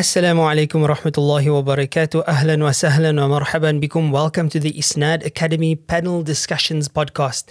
Assalamu alaikum wa rahmatullahi wa barakatuh. Ahlan wa sahlan wa marhaban bikum. Welcome to the Isnad Academy Panel Discussions podcast.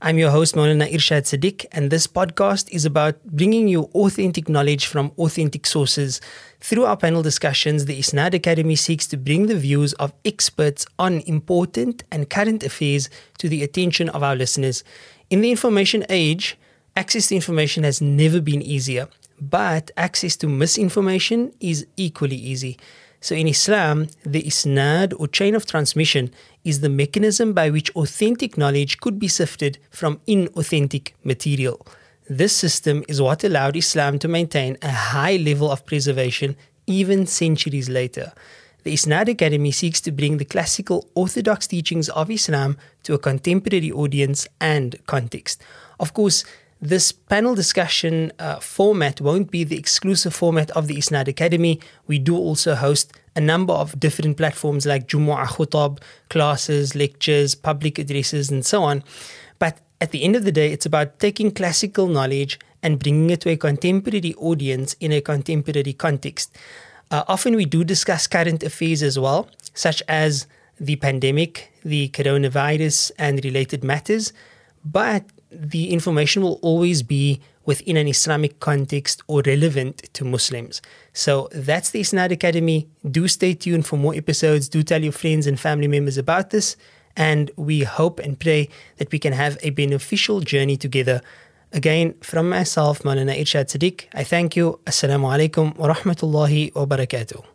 I'm your host, Maulana Irshad Siddiq, and this podcast is about bringing you authentic knowledge from authentic sources. Through our panel discussions, the Isnad Academy seeks to bring the views of experts on important and current affairs to the attention of our listeners. In the information age, access to information has never been easier, but access to misinformation is equally easy. So in Islam, the isnad or chain of transmission is the mechanism by which authentic knowledge could be sifted from inauthentic material. This system is what allowed Islam to maintain a high level of preservation even centuries later. The Isnad Academy seeks to bring the classical orthodox teachings of Islam to a contemporary audience and context. Of course, this panel discussion uh, format won't be the exclusive format of the Isnad Academy. We do also host a number of different platforms like Jumu'ah Khutab, classes, lectures, public addresses, and so on. But at the end of the day, it's about taking classical knowledge and bringing it to a contemporary audience in a contemporary context. Uh, often we do discuss current affairs as well, such as the pandemic, the coronavirus, and related matters. But the information will always be within an Islamic context or relevant to Muslims. So that's the Isnad Academy. Do stay tuned for more episodes. Do tell your friends and family members about this. And we hope and pray that we can have a beneficial journey together. Again, from myself, Maulana Irshad Siddiq, I thank you. Assalamu alaikum wa rahmatullahi wa barakatuh.